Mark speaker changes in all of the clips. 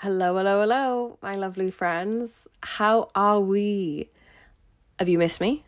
Speaker 1: Hello, hello, hello, my lovely friends. How are we? Have you missed me?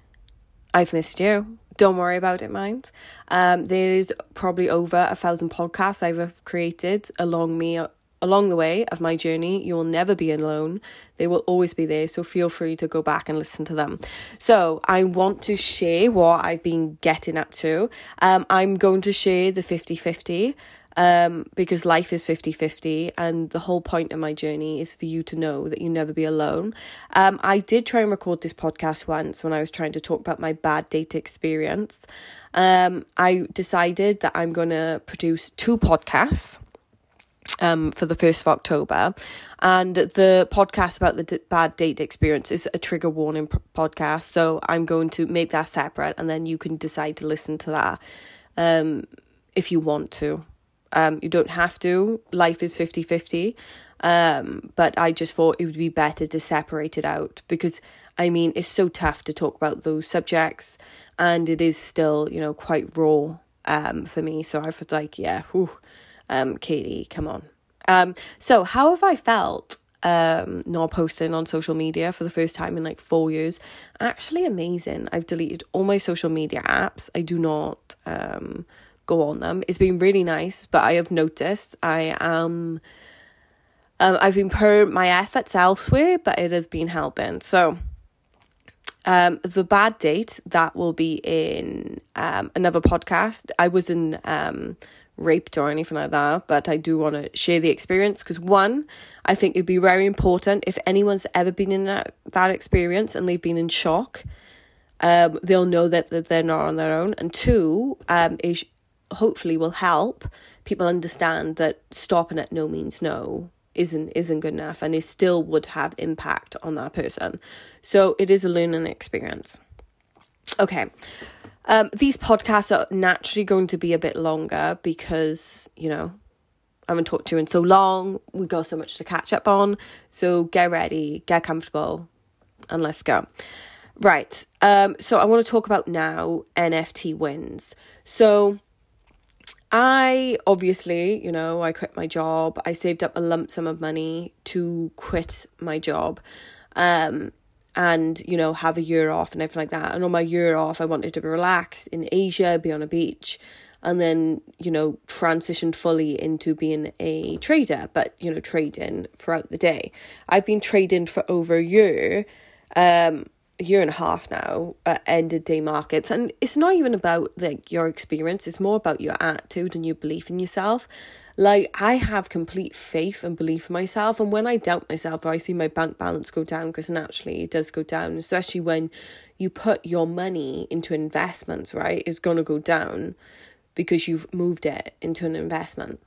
Speaker 1: I've missed you. Don't worry about it, mind. Um, there is probably over a thousand podcasts I've created along me along the way of my journey. You will never be alone. They will always be there. So feel free to go back and listen to them. So I want to share what I've been getting up to. Um, I'm going to share the 50 50 um, because life is 50 50, and the whole point of my journey is for you to know that you never be alone. Um, I did try and record this podcast once when I was trying to talk about my bad date experience. Um, I decided that I'm going to produce two podcasts um, for the 1st of October. And the podcast about the d- bad date experience is a trigger warning p- podcast. So I'm going to make that separate and then you can decide to listen to that um, if you want to. Um, you don't have to. Life is 50 50. Um, but I just thought it would be better to separate it out because I mean, it's so tough to talk about those subjects and it is still, you know, quite raw um, for me. So I was like, yeah, whew, um, Katie, come on. Um, so how have I felt um not posting on social media for the first time in like four years actually amazing i've deleted all my social media apps i do not um go on them. It's been really nice, but I have noticed I am. Um, I've been putting my efforts elsewhere, but it has been helping. So, um, the bad date that will be in um another podcast. I wasn't um raped or anything like that, but I do want to share the experience because one, I think it'd be very important if anyone's ever been in that that experience and they've been in shock. Um, they'll know that, that they're not on their own. And two, um, is hopefully will help. People understand that stopping at no means no isn't isn't good enough and it still would have impact on that person. So it is a learning experience. Okay. Um these podcasts are naturally going to be a bit longer because you know I haven't talked to you in so long. We've got so much to catch up on. So get ready get comfortable and let's go. Right. Um so I want to talk about now NFT wins. So I obviously, you know, I quit my job. I saved up a lump sum of money to quit my job. Um, and you know have a year off and everything like that and on my year off i wanted to be relaxed in asia be on a beach and then you know transitioned fully into being a trader but you know trading throughout the day i've been trading for over a year um year and a half now uh, at end of day markets and it's not even about like your experience it's more about your attitude and your belief in yourself. Like i have complete faith and belief in myself and when i doubt myself or i see my bank balance go down because naturally it does go down especially when you put your money into investments right it's going to go down because you've moved it into an investment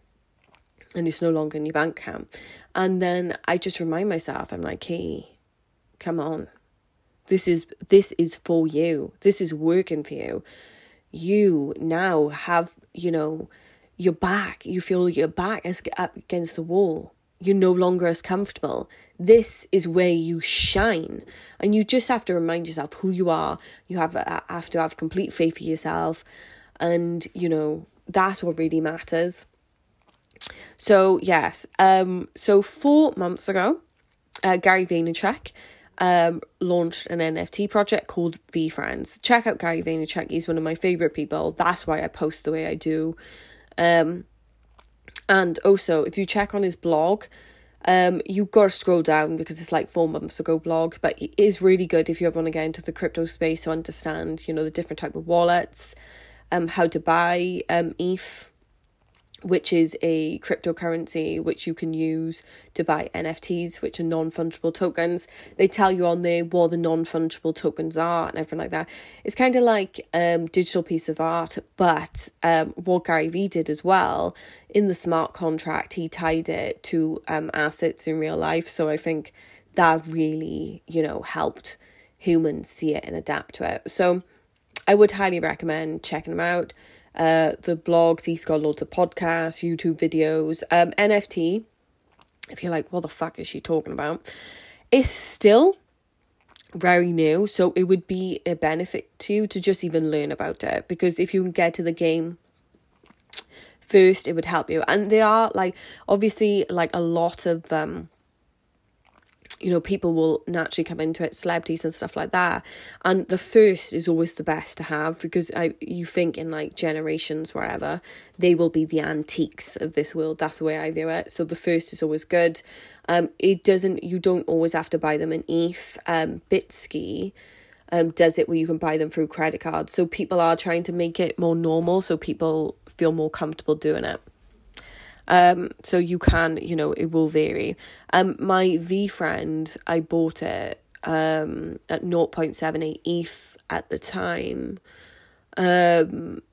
Speaker 1: and it's no longer in your bank account. And then i just remind myself i'm like hey come on this is this is for you. This is working for you. You now have, you know, your back. You feel your back is up against the wall. You're no longer as comfortable. This is where you shine. And you just have to remind yourself who you are. You have, uh, have to have complete faith in yourself. And, you know, that's what really matters. So, yes. Um, so, four months ago, uh, Gary Vaynerchuk um, launched an NFT project called VeeFriends. Check out Gary Vaynerchuk. He's one of my favorite people. That's why I post the way I do. Um, and also, if you check on his blog, um, you got to scroll down because it's like four months ago blog, but it is really good if you ever want to get into the crypto space to understand, you know, the different type of wallets, um, how to buy um ETH, which is a cryptocurrency which you can use to buy NFTs, which are non fungible tokens. They tell you on there what the non fungible tokens are and everything like that. It's kind of like um digital piece of art, but um what Gary Vee did as well in the smart contract, he tied it to um assets in real life. So I think that really, you know, helped humans see it and adapt to it. So I would highly recommend checking them out uh, the blogs. He's got loads of podcasts, YouTube videos. Um, NFT, if you're like, what the fuck is she talking about? It's still very new, so it would be a benefit to you to just even learn about it because if you can get to the game first it would help you and there are like obviously like a lot of um you know, people will naturally come into it, celebrities and stuff like that. And the first is always the best to have because I, you think in like generations, wherever, they will be the antiques of this world. That's the way I view it. So the first is always good. Um, it doesn't, you don't always have to buy them in ETH. Um, Bitski um, does it where you can buy them through credit cards. So people are trying to make it more normal so people feel more comfortable doing it. Um, so you can, you know, it will vary. Um, my VeeFriend, I bought it um at 0.78 ETH at the time. Um,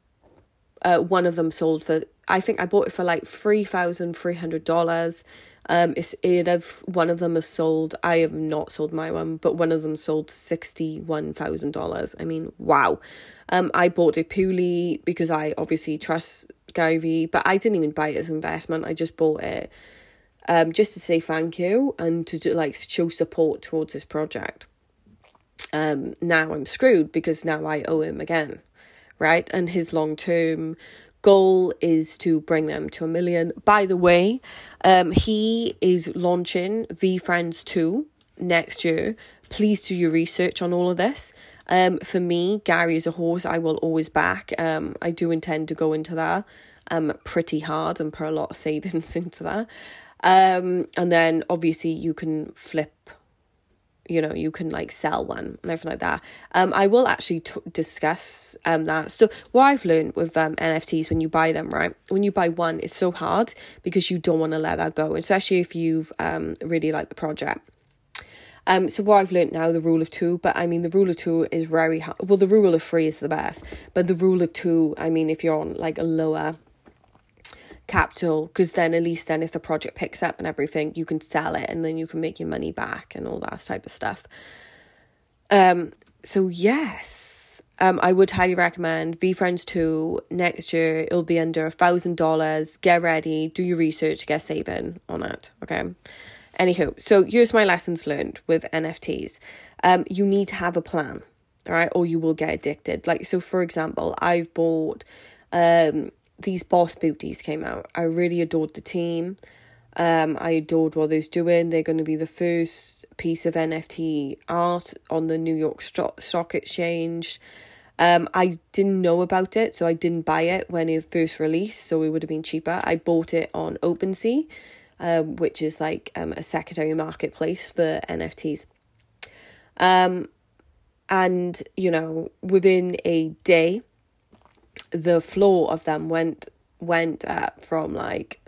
Speaker 1: uh, one of them sold for, I think I bought it for like three thousand three hundred dollars. Um, it's it have one of them has sold. I have not sold my one, but one of them sold sixty one thousand dollars. I mean, wow. Um, I bought it purely because I obviously trust But I didn't even buy it as investment. I just bought it um, just to say thank you and to do, like show support towards this project. Um, now I'm screwed because now I owe him again, right? And his long term goal is to bring them to a million. By the way, um, he is launching VeeFriends 2 next year. Please do your research on all of this. Um, for me, Gary is a horse I will always back. Um, I do intend to go into that um pretty hard and put a lot of savings into that. Um, and then obviously you can flip you know you can like sell one and everything like that um i will actually t- discuss um that so what i've learned with um nfts when you buy them right when you buy one it's so hard because you don't want to let that go especially if you've um really like the project um, so what I've learned now, the rule of two, but I mean the rule of two is very. Well, the rule of three is the best, but the rule of two, I mean, if you're on like a lower capital, because then at least then if the project picks up and everything, you can sell it and then you can make your money back and all that type of stuff. Um. So yes, um, I would highly recommend VeeFriends two next year. It'll be under a thousand dollars. Get ready, do your research, get saving on it. Okay. Anywho, so here's my lessons learned with NFTs. Um, you need to have a plan, all right, or you will get addicted. Like, so for example, I've bought um these Boss Beauties came out. I really adored the team. Um, I adored what they're doing. They're going to be the first piece of NFT art on the New York Stock, Exchange. Um, I didn't know about it, so I didn't buy it when it first released, so it would have been cheaper. I bought it on OpenSea, um, which is like um, a secondary marketplace for NFTs. Um, and you know, within a day, the floor of them went went up from like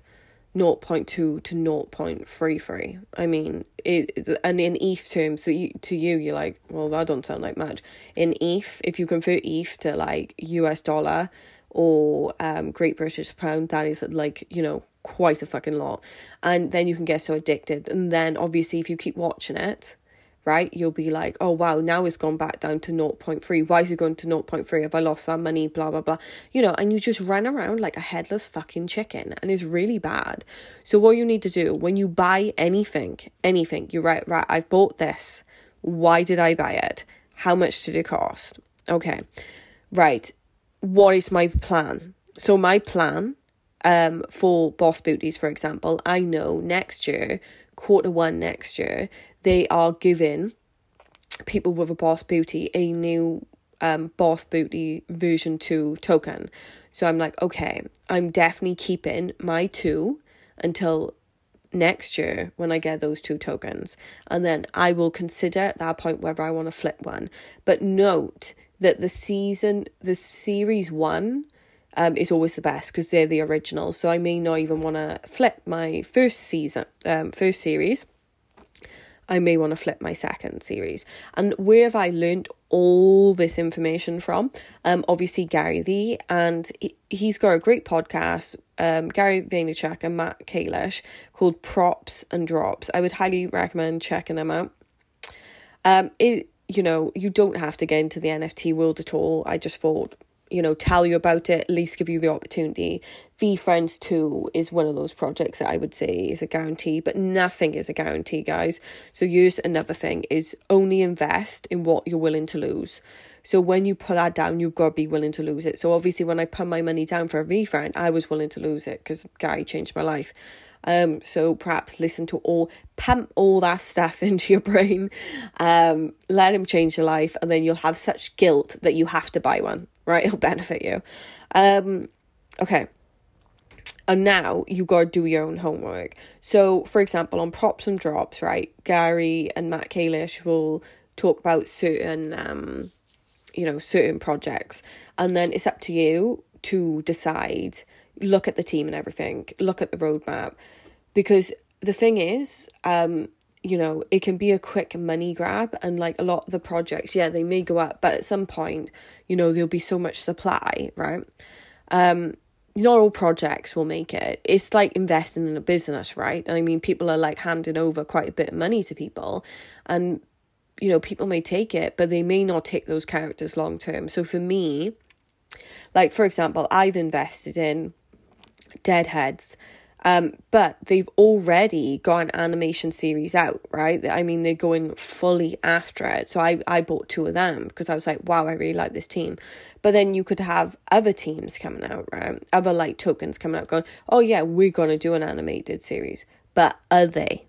Speaker 1: 0.2 to 0.33. I mean, it, and in ETH terms, so you, to you, you're like, well, that don't sound like much. In ETH, if you convert ETH to like US dollar or um Great British Pound, that is like, you know, quite a fucking lot. And then you can get so addicted. And then obviously, if you keep watching it, right, you'll be like, oh wow, now it's gone back down to 0.3. Why is it going to 0.3? Have I lost that money? Blah, blah, blah. You know, and you just run around like a headless fucking chicken and it's really bad. So, what you need to do when you buy anything, anything, you're right, right, I've bought this. Why did I buy it? How much did it cost? Okay, right. What is my plan? So, my plan um, for Boss Beauties, for example, I know next year, quarter one next year, they are giving people with a Boss Beauty a new um, Boss Beauty version 2 token. So I'm like, okay, I'm definitely keeping my two until next year when I get those two tokens. And then I will consider at that point whether I want to flip one. But note that the season, the series one, um, is always the best because they're the original. So I may not even want to flip my first season, um, first series. I may want to flip my second series. And where have I learned all this information from? Um, obviously Gary Vee, and he, he's got a great podcast, um, Gary Vaynerchuk and Matt Kalish, called Props and Drops. I would highly recommend checking them out. Um, it you know you don't have to get into the NFT world at all. I just thought you know, tell you about it, at least give you the opportunity. VeeFriends 2 is one of those projects that I would say is a guarantee, but nothing is a guarantee, guys. So here's another thing is only invest in what you're willing to lose. So when you put that down, you've got to be willing to lose it. So obviously when I put my money down for a VeeFriend, I was willing to lose it because Gary changed my life. Um, so perhaps listen to all, pump all that stuff into your brain, um, let him change your life, and then you'll have such guilt that you have to buy one, right? It'll benefit you. Um, okay. And now you got to do your own homework. So, for example, on props and drops, right? Gary and Matt Kalish will talk about certain, um, you know, certain projects, and then it's up to you to decide look at the team and everything, look at the roadmap. Because the thing is, um, you know, it can be a quick money grab and like a lot of the projects, yeah, they may go up, but at some point, you know, there'll be so much supply, right? Um, not all projects will make it. It's like investing in a business, right? I mean, people are like handing over quite a bit of money to people, and you know, people may take it, but they may not take those characters long term. So for me, like for example, I've invested in Deadheads. Um, but they've already got an animation series out, right? I mean, they're going fully after it. So I, I bought two of them because I was like, wow, I really like this team. But then you could have other teams coming out, right? Other like tokens coming out going, oh yeah, we're going to do an animated series. But are they?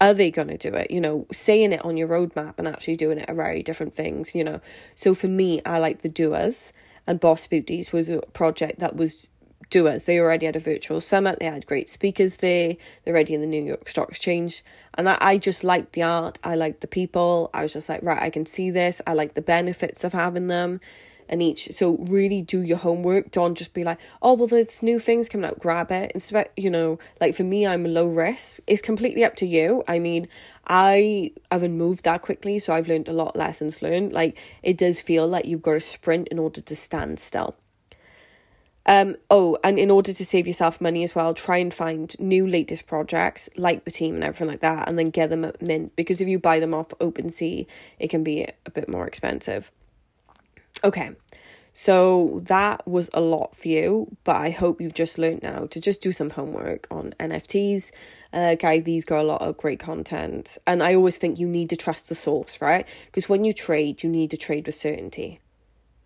Speaker 1: Are they going to do it? You know, saying it on your roadmap and actually doing it are very different things, you know. So for me, I like the doers and Boss Beauties was a project that was doers. They already had a virtual summit. They had great speakers there. They're already in the New York Stock Exchange. And I, I just liked the art. I liked the people. I was just like, right, I can see this. I like the benefits of having them and each. So really do your homework. Don't just be like, oh, well, there's new things coming out. Grab it. Instead, you know, like for me, I'm low risk. It's completely up to you. I mean, I haven't moved that quickly, so I've learned a lot lessons learned. Like it does feel like you've got to sprint in order to stand still. Um, oh, and in order to save yourself money as well, try and find new latest projects like the team and everything like that, and then get them at mint because if you buy them off OpenSea, it can be a bit more expensive. Okay, so that was a lot for you, but I hope you've just learned now to just do some homework on NFTs. Uh, Gary Vee's got a lot of great content, and I always think you need to trust the source, right? Because when you trade, you need to trade with certainty.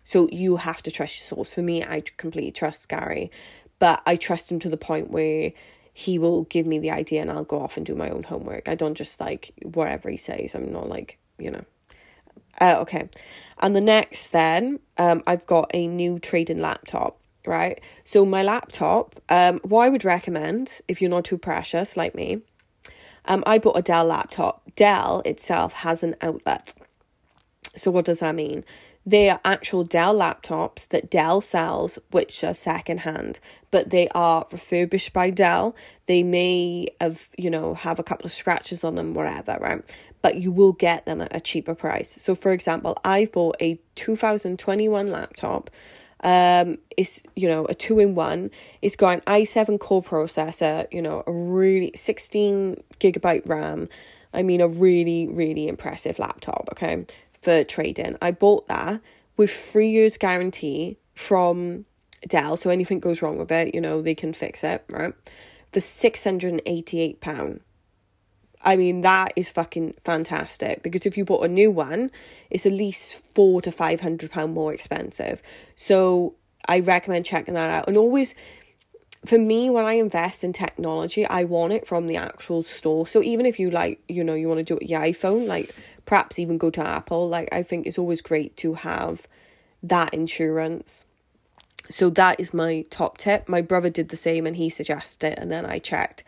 Speaker 1: So you have to trust your source. For me, I completely trust Gary, but I trust him to the point where he will give me the idea and I'll go off and do my own homework. I don't just like whatever he says. I'm not like, you know. Uh, okay. And the next then, um, I've got a new trading laptop, right? So my laptop, um, what I would recommend if you're not too precious like me, um, I bought a Dell laptop. Dell itself has an outlet. So what does that mean? They are actual Dell laptops that Dell sells, which are secondhand, but they are refurbished by Dell. They may have, you know, have a couple of scratches on them, whatever, right? But you will get them at a cheaper price. So, for example, I bought a 2021 laptop. Um, it's you know a two in one. It's got an i7 core processor. You know, a really 16 gigabyte RAM. I mean, a really, really impressive laptop, okay? For trading. I bought that with three years guarantee from Dell. So anything goes wrong with it, you know, they can fix it, right? For £688. I mean, that is fucking fantastic because if you bought a new one, it's at least four to five hundred pound more expensive. So I recommend checking that out. And always, for me, when I invest in technology, I want it from the actual store. So even if you like, you know, you want to do it with your iPhone, like perhaps even go to Apple. Like, I think it's always great to have that insurance. So, that is my top tip. My brother did the same and he suggested it, and then I checked.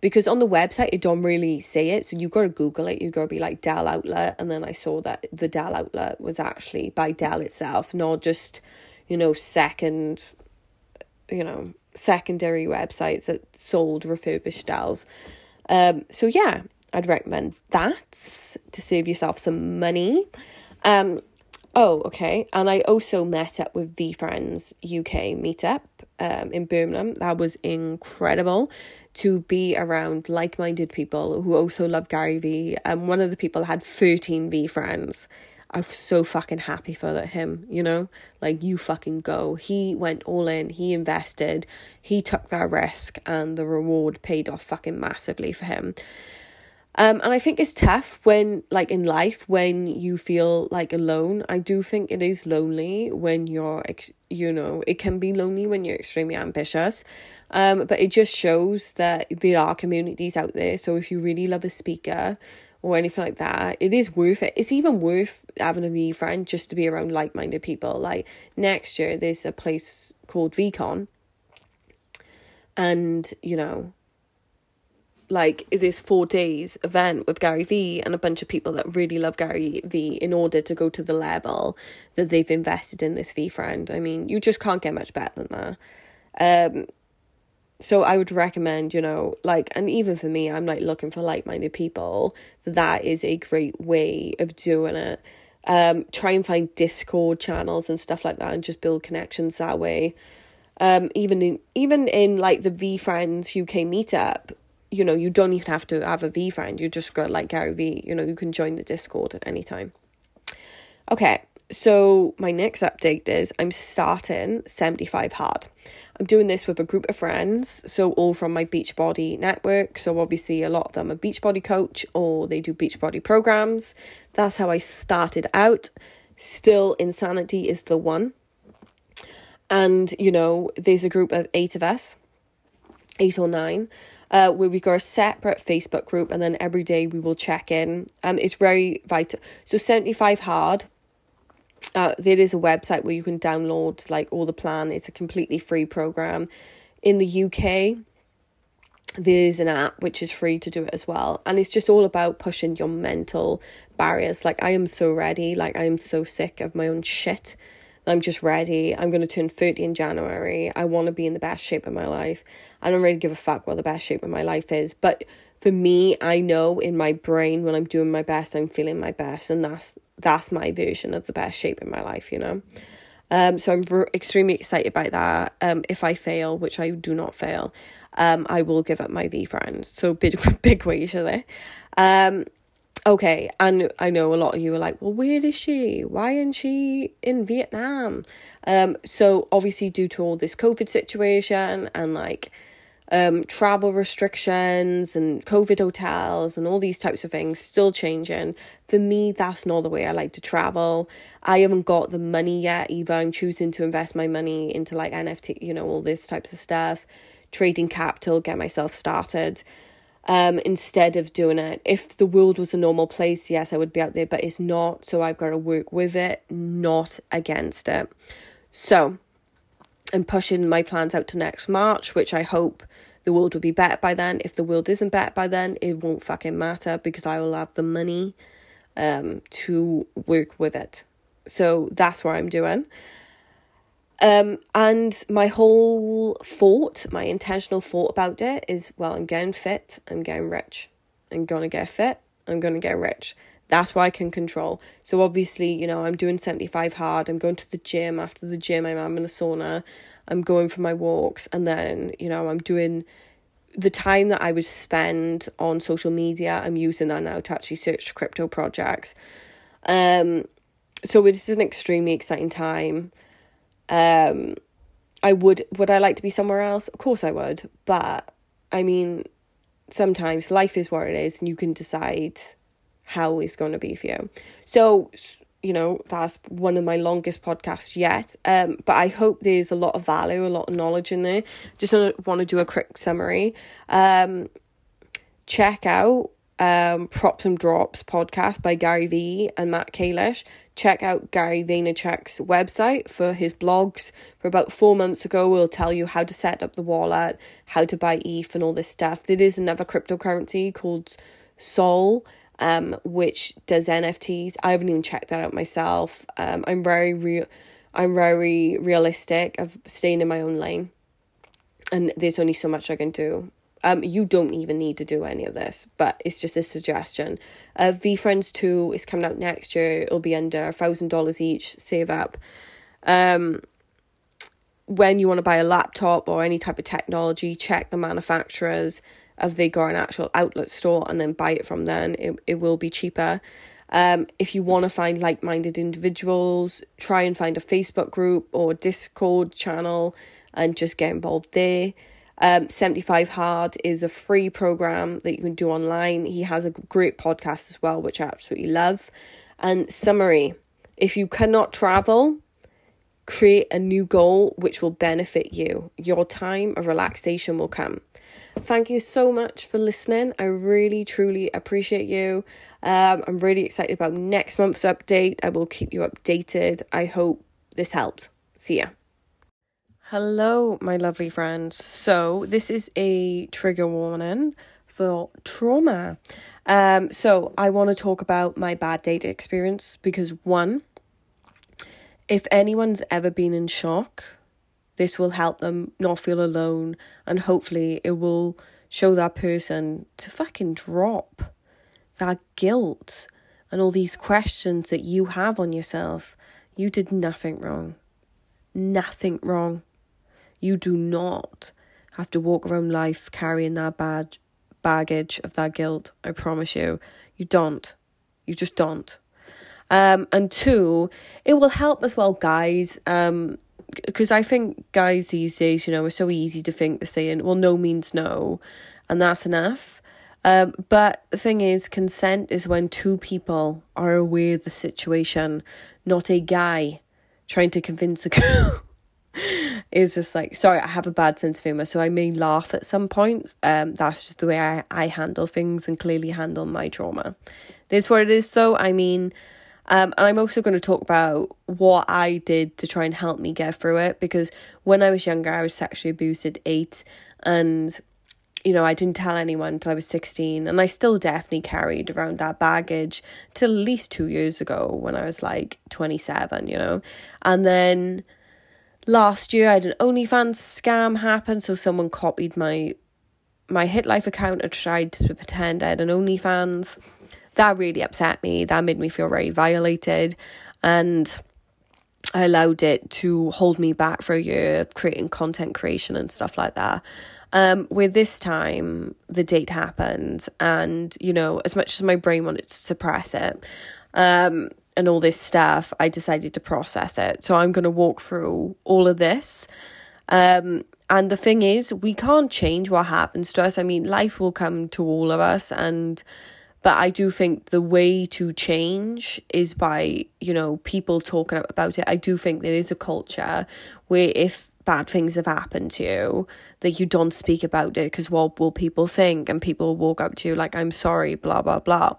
Speaker 1: Because on the website, it don't really say it. So, you've got to Google it. You've got to be like Dell Outlet. And then I saw that the Dell Outlet was actually by Dell itself, not just, you know, second, you know, secondary websites that sold refurbished Dells. Um, so yeah, I'd recommend that to save yourself some money. Um, oh, okay. And I also met up with VeeFriends UK meetup um, in Birmingham. That was incredible to be around like minded people who also love Gary Vee. Um, one of the people had 13 VeeFriends. I'm so fucking happy for him, you know? Like you fucking go. He went all in, he invested, he took that risk and the reward paid off fucking massively for him. Um, and I think it's tough when, like in life, when you feel like alone. I do think it is lonely when you're, you know, it can be lonely when you're extremely ambitious. Um, but it just shows that there are communities out there. So if you really love a speaker or anything like that, it is worth it. It's even worth having a friend just to be around like minded people. Like next year, there's a place called VeeCon. And, you know, like this four days event with Gary Vee and a bunch of people that really love Gary Vee in order to go to the level that they've invested in this VeeFriend. I mean, you just can't get much better than that. Um, so I would recommend, you know, like, and even for me, I'm like looking for like minded people. That is a great way of doing it. Um, try and find Discord channels and stuff like that, and just build connections that way. Um, even in even in like the VeeFriends UK meetup, you know, you don't even have to have a V VeeFriend. You're just got like Gary Vee. You know, you can join the Discord at any time. Okay, so my next update is I'm starting 75 hard. I'm doing this with a group of friends, so all from my Beachbody network. So obviously a lot of them are Beachbody coach or they do Beachbody programs. That's how I started out. Still insanity is the one. And you know, there's a group of 8 of us. 8 or 9 uh, where we got a separate Facebook group and then every day we will check in. Um, it's very vital. So 75 hard uh, there is a website where you can download like all the plan. It's a completely free program. In the UK, there is an app which is free to do it as well, and it's just all about pushing your mental barriers. Like I am so ready. Like I am so sick of my own shit. I'm just ready. I'm going to turn 30 in January. I want to be in the best shape of my life. I don't really give a fuck what the best shape of my life is. But for me, I know in my brain when I'm doing my best, I'm feeling my best. And that's that's my version of the best shape in my life, you know. Um, so I'm re- extremely excited about that. Um, if I fail, which I do not fail, um, I will give up my VeeFriends. So big, big ways there. Um, okay, and I know a lot of you are like, well, where is she? Why isn't she in Vietnam? Um, so obviously due to all this COVID situation and like um, travel restrictions and COVID hotels and all these types of things still changing. For me, that's not the way I like to travel. I haven't got the money yet either. I'm choosing to invest my money into like NFT, you know, all this types of stuff, trading capital, get myself started. Um, instead of doing it. If the world was a normal place, yes, I would be out there, but it's not. So I've got to work with it, not against it. So I'm pushing my plans out to next March, which I hope the world will be better by then. If the world isn't better by then, it won't fucking matter because I will have the money um to work with it. So that's what I'm doing. Um, and my whole thought, my intentional thought about it is, well, I'm getting fit, I'm getting rich. I'm gonna get fit, I'm gonna get rich. That's what I can control. So obviously, you know, I'm doing 75 hard. I'm going to the gym. After the gym, I'm having a sauna. I'm going for my walks. And then, you know, I'm doing the time that I would spend on social media. I'm using that now to actually search crypto projects. Um, so it's an extremely exciting time. Um, I would, would I like to be somewhere else? Of course I would. But I mean, sometimes life is what it is and you can decide how it's going to be for you. So, you know, that's one of my longest podcasts yet. Um, but I hope there's a lot of value, a lot of knowledge in there. Just want to do a quick summary. Um, check out um, Props and Drops podcast by Gary Vee and Matt Kalish. Check out Gary Vaynerchuk's website for his blogs. For about four months ago, we'll tell you how to set up the wallet, how to buy ETH, and all this stuff. There is another cryptocurrency called Sol um, which does NFTs. I haven't even checked that out myself. Um, I'm very real. I'm very realistic of staying in my own lane, and there's only so much I can do. Um, you don't even need to do any of this, but it's just a suggestion. Uh, VeeFriends two is coming out next year. It'll be under a thousand dollars each. Save up. Um, when you want to buy a laptop or any type of technology, check the manufacturers if they got an actual outlet store and then buy it from then, it, it will be cheaper. Um, if you want to find like minded individuals, try and find a Facebook group or Discord channel and just get involved there. Um, 75 Hard is a free program that you can do online. He has a great podcast as well, which I absolutely love. And summary if you cannot travel, create a new goal which will benefit you. Your time of relaxation will come. Thank you so much for listening. I really, truly appreciate you. Um, I'm really excited about next month's update. I will keep you updated. I hope this helped. See ya. Hello, my lovely friends. So, this is a trigger warning for trauma. Um, so, I want to talk about my bad date experience because, one, if anyone's ever been in shock, this will help them not feel alone and hopefully it will show that person to fucking drop that guilt and all these questions that you have on yourself. You did nothing wrong. Nothing wrong. You do not have to walk around life carrying that bad baggage of that guilt. I promise you. You don't. You just don't. Um, and two, it will help as well, guys. Um, because I think guys these days, you know, are so easy to think they're saying, well, no means no, and that's enough. Um, but the thing is, consent is when two people are aware of the situation, not a guy trying to convince a girl. Is just like sorry i have a bad sense of humor so i may laugh at some points. Um that's just the way i, I handle things and clearly handle my trauma. It is what it is though. I mean um, and I'm also going to talk about what I did to try and help me get through it because when I was younger, I was sexually abused at eight, and you know, I didn't tell anyone until I was 16, and I still definitely carried around that baggage till at least two years ago when I was like 27, you know, and then last year I had an OnlyFans scam happen, so someone copied my my HitLife account and tried to pretend I had an OnlyFans that really upset me. That made me feel very violated. And I allowed it to hold me back for a year of creating content creation and stuff like that. Um, with this time, the date happened, and you know, as much as my brain wanted to suppress it, um, and all this stuff, I decided to process it. So I'm going to walk through all of this. Um, and the thing is, we can't change what happens to us. I mean, life will come to all of us, and but I do think the way to change is by, you know, people talking about it. I do think there is a culture where if bad things have happened to you, that you don't speak about it because what will people think? And people walk up to you like, I'm sorry, blah, blah, blah.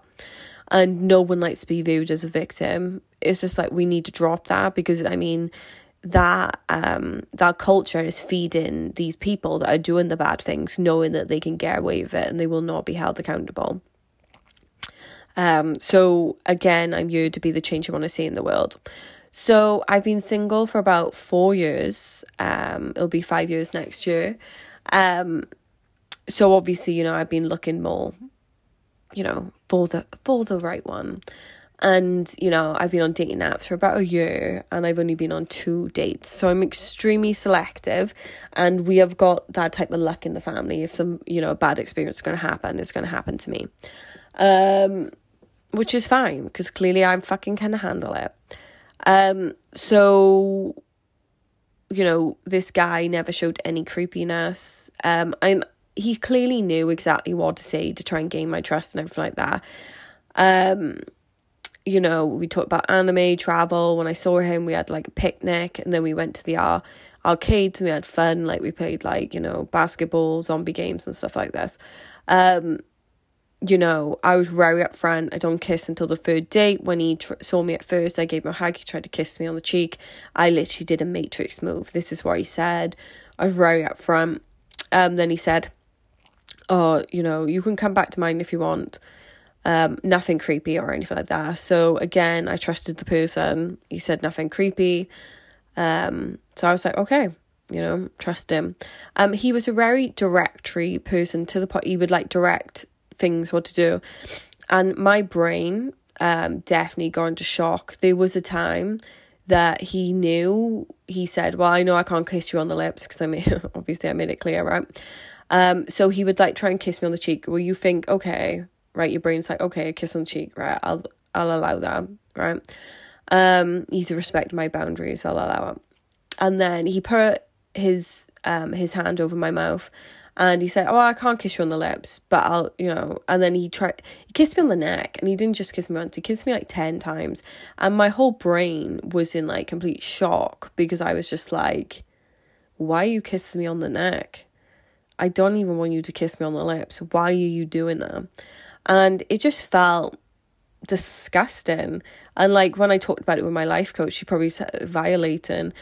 Speaker 1: And no one likes to be viewed as a victim. It's just like we need to drop that because, I mean, that um that culture is feeding these people that are doing the bad things knowing that they can get away with it and they will not be held accountable um, so again, I'm here to be the change I want to see in the world. So I've been single for about four years. Um, it'll be five years next year. Um, so obviously, you know, I've been looking more, you know, for the for the right one. And, you know, I've been on dating apps for about a year and I've only been on two dates. So I'm extremely selective and we have got that type of luck in the family. If some, you know, a bad experience is going to happen, it's going to happen to me. Um, which is fine because clearly I'm fucking can handle it. Um, so you know, this guy never showed any creepiness. Um, and he clearly knew exactly what to say to try and gain my trust and everything like that. Um, you know, we talked about anime, travel. When I saw him, we had like a picnic, and then we went to the uh, arcades and we had fun. Like we played like you know basketball, zombie games, and stuff like this. Um, you know, I was very upfront. I don't kiss until the third date. When he tr- saw me at first, I gave him a hug. He tried to kiss me on the cheek. I literally did a matrix move. This is what he said. I was very upfront. Um, then he said, "Oh, you know, you can come back to mine if you want. Um, nothing creepy or anything like that." So again, I trusted the person. He said nothing creepy. Um, so I was like, okay, you know, trust him. Um, he was a very directory person to the point. He would like direct things what to do. And my brain um, definitely got into shock. There was a time that he knew, he said, Well, I know I can't kiss you on the lips because I made, obviously I made it clear, right? Um, so he would like try and kiss me on the cheek. Well, you think, okay, right, your brain's like, okay, a kiss on the cheek, right? I'll I'll allow that, right? Um, he's respect my boundaries, I'll allow it. And then he put his um his hand over my mouth and he said, "Oh, I can't kiss you on the lips, but I'll, you know." And then he tried, he kissed me on the neck, and he didn't just kiss me once; he kissed me like ten times, and my whole brain was in like complete shock because I was just like, "Why are you kissing me on the neck? I don't even want you to kiss me on the lips. Why are you doing that?" And it just felt disgusting. And like when I talked about it with my life coach, she probably said violating.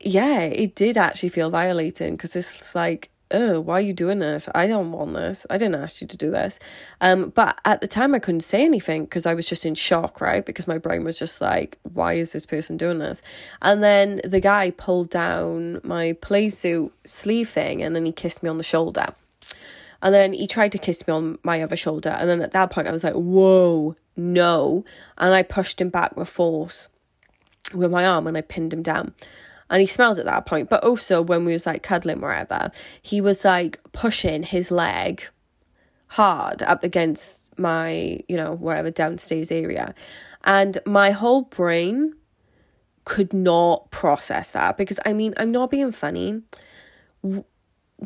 Speaker 1: Yeah, it did actually feel violating because it's like oh, why are you doing this? I don't want this. I didn't ask you to do this. Um, but at the time, I couldn't say anything because I was just in shock, right? Because my brain was just like, why is this person doing this? And then the guy pulled down my playsuit sleeve thing and then he kissed me on the shoulder. And then he tried to kiss me on my other shoulder. And then at that point, I was like, whoa, no. And I pushed him back with force with my arm and I pinned him down and he smelled at that point. But also when we was like cuddling wherever, he was like pushing his leg hard up against my, you know, wherever downstairs area. And my whole brain could not process that because I mean, I'm not being funny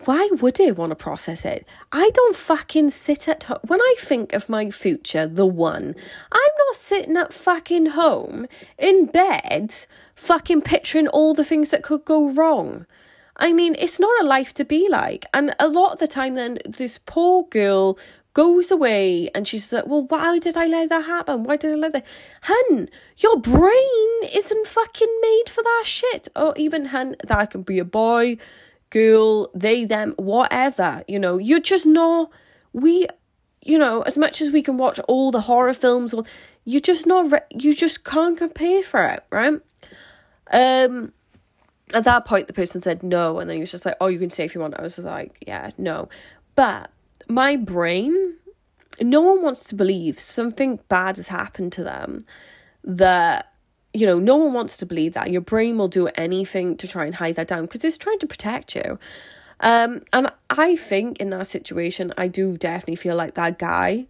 Speaker 1: why would I want to process it? I don't fucking sit at home. When I think of my future, the one, I'm not sitting at fucking home in bed, fucking picturing all the things that could go wrong. I mean, it's not a life to be like. And a lot of the time, then, this poor girl goes away and she's like, Well, why did I let that happen? Why did I let that? Hun, your brain isn't fucking made for that shit. Or even, hun, that I can be a boy girl, they, them, whatever. You know, you're just not, we, you know, as much as we can watch all the horror films, or you just not, you just can't compare for it, right? Um, at that point, the person said no, and then he was just like, "Oh, you can stay if you want." I was like, "Yeah, no," but my brain, no one wants to believe something bad has happened to them that you know, no one wants to believe that. Your brain will do anything to try and hide that down because it's trying to protect you. Um, and I think in that situation, I do definitely feel like that guy,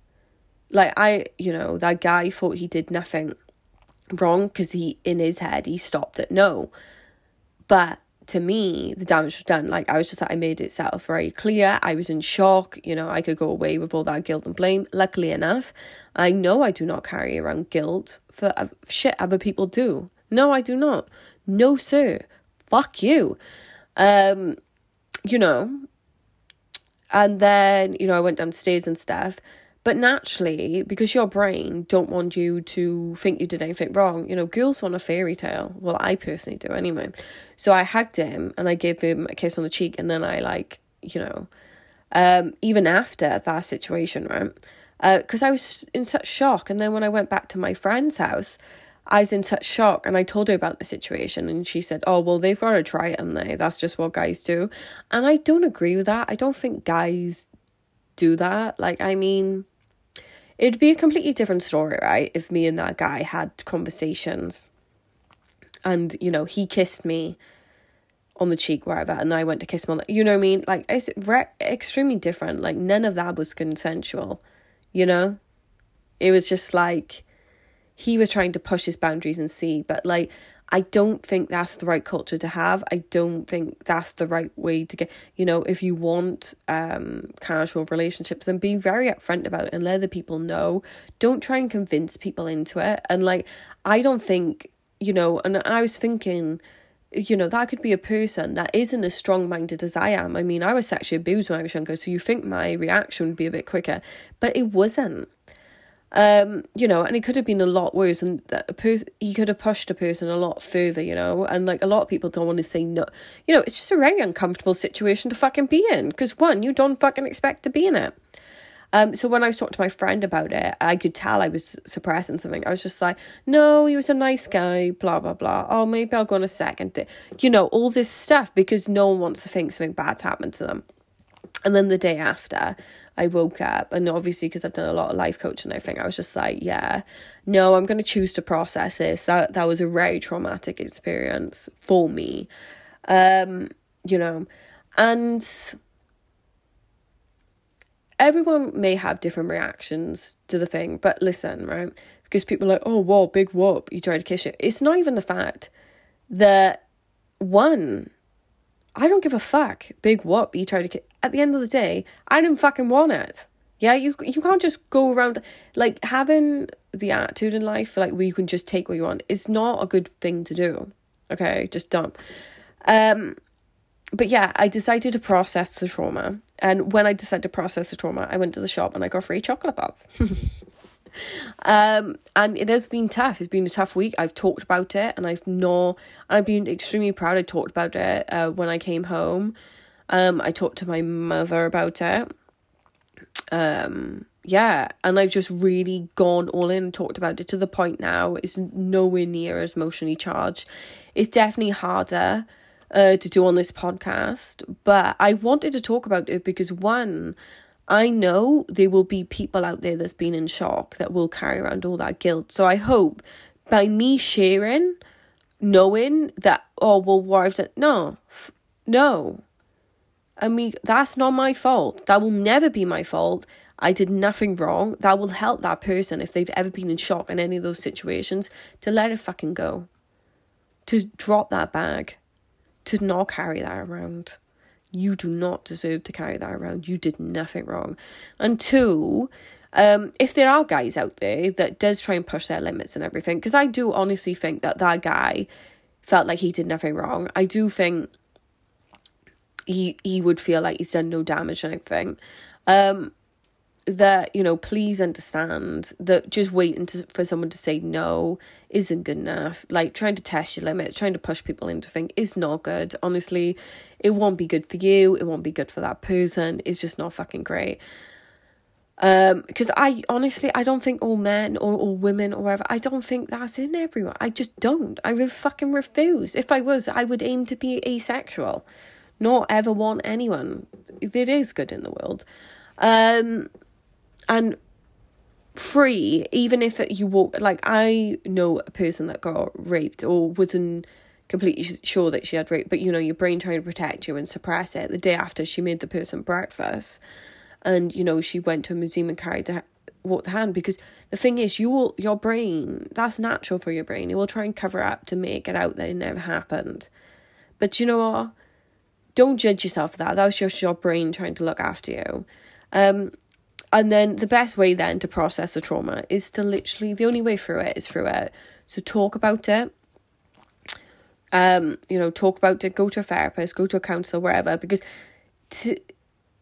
Speaker 1: like I, you know, that guy thought he did nothing wrong because he, in his head, he stopped at no. But to me, the damage was done. Like I was just like, I made itself very clear. I was in shock. You know, I could go away with all that guilt and blame. Luckily enough, I know I do not carry around guilt for uh, shit other people do. No, I do not. No, sir. Fuck you. Um, you know. And then, you know, I went downstairs and stuff. But naturally, because your brain don't want you to think you did anything wrong, you know, girls want a fairy tale. Well, I personally do anyway. So I hugged him and I gave him a kiss on the cheek, and then I like, you know, um, even after that situation, right? Because uh, I was in such shock, and then when I went back to my friend's house, I was in such shock, and I told her about the situation, and she said, "Oh, well, they've got to try it, and they that's just what guys do," and I don't agree with that. I don't think guys do that. Like, I mean, it'd be a completely different story, right? If me and that guy had conversations and, you know, he kissed me on the cheek, wherever, and I went to kiss him on the, you know what I mean? Like, it's re- extremely different. Like, none of that was consensual, you know? It was just like, he was trying to push his boundaries and see, but like, I don't think that's the right culture to have. I don't think that's the right way to get, you know, if you want um casual relationships, then be very upfront about it and let the people know. Don't try and convince people into it. And like, I don't think, you know, and I was thinking, you know, that could be a person that isn't as strong minded as I am. I mean, I was sexually abused when I was younger, so you think my reaction would be a bit quicker, but it wasn't um you know and it could have been a lot worse and a person he could have pushed a person a lot further you know? And like a lot of people don't want to say no. You know it's just a very uncomfortable situation to fucking be in because one you don't fucking expect to be in it. Um so when i talked to my friend about it i could tell i was suppressing something. I was just like no he was a nice guy blah blah blah. Oh maybe i'll go on a second you know all this stuff because no one wants to think something bad's happened to them. And then the day after I woke up and obviously because I've done a lot of life coaching I think I was just like yeah no I'm going to choose to process this that that was a very traumatic experience for me um you know and everyone may have different reactions to the thing, but listen, right? Because people are like, oh, whoa, big whoop, you tried to kiss it. It's not even the fact that one, I don't give a fuck, big whoop, you tried to kiss. At the end of the day, I didn't fucking want it. Yeah, you you can't just go around like having the attitude in life like where you can just take what you want. It's not a good thing to do. Okay, just don't. Um, but yeah, I decided to process the trauma, and when I decided to process the trauma, I went to the shop and I got free chocolate bars. um, and it has been tough. It's been a tough week. I've talked about it, and I've not. I've been extremely proud. I talked about it uh, when I came home. Um, I talked to my mother about it. Um, yeah, and I've just really gone all in and talked about it to the point now it's nowhere near as emotionally charged. It's definitely harder uh, to do on this podcast, but I wanted to talk about it because one, I know there will be people out there that's been in shock that will carry around all that guilt. So I hope by me sharing, knowing that, oh, well, what I've done, no, no. I mean, that's not my fault. That will never be my fault. I did nothing wrong. That will help that person if they've ever been in shock in any of those situations to let it fucking go. To drop that bag. To not carry that around. You do not deserve to carry that around. You did nothing wrong. And two, um, if there are guys out there that does try and push their limits and everything, because I do honestly think that that guy felt like he did nothing wrong. I do think he he would feel like he's done no damage or anything. Um, that you know please understand that just waiting to, for someone to say no isn't good enough. Like trying to test your limits trying to push people into things is not good. Honestly it won't be good for you. It won't be good for that person. It's just not fucking great. Um because i honestly i don't think all men or all women or whatever i don't think that's in everyone. I just don't. I would fucking refuse. If i was i would aim to be asexual not ever want anyone. There is good in the world. Um and free even if you walk like i know a person that got raped or wasn't completely sure that she had raped but you know your brain trying to protect you and suppress it the day after she made the person breakfast. And you know she went to a museum and carried the walked the hand because the thing is you will your brain that's natural for your brain. It will try and cover up to make it out that it never happened. But you know what don't judge yourself for that that was just your brain trying to look after you um and then the best way then to process the trauma is to literally the only way through it is through it. So talk about it. Um, you know, talk about it, go to a therapist, go to a counselor, wherever, because to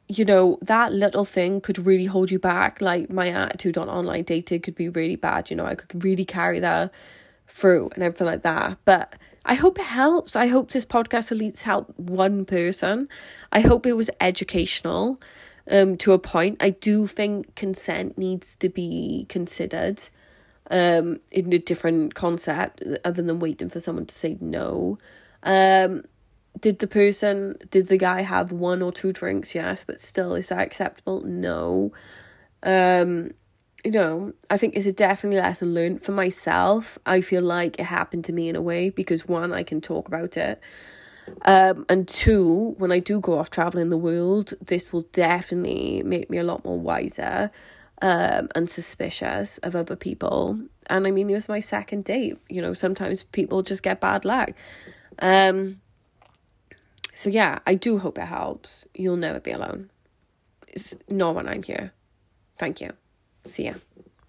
Speaker 1: you know, that little thing could really hold you back. Like my attitude on online dating could be really bad, you know, I could really carry that through and everything like that. But I hope it helps. I hope this podcast at least helped one person. I hope it was educational um, to a point. I do think consent needs to be considered um, in a different concept other than waiting for someone to say no. Um, did the person, did the guy have one or two drinks? Yes, but still, is that acceptable? No. Um, you know, I think it's a definitely lesson learned for myself. I feel like it happened to me in a way because one, I can talk about it. Um, and two, when I do go off traveling the world, this will definitely make me a lot more wiser um, and suspicious of other people. And I mean, it was my second date. You know, sometimes people just get bad luck. Um, so yeah, I do hope it helps. You'll never be alone. It's not when I'm here. Thank you. See ya.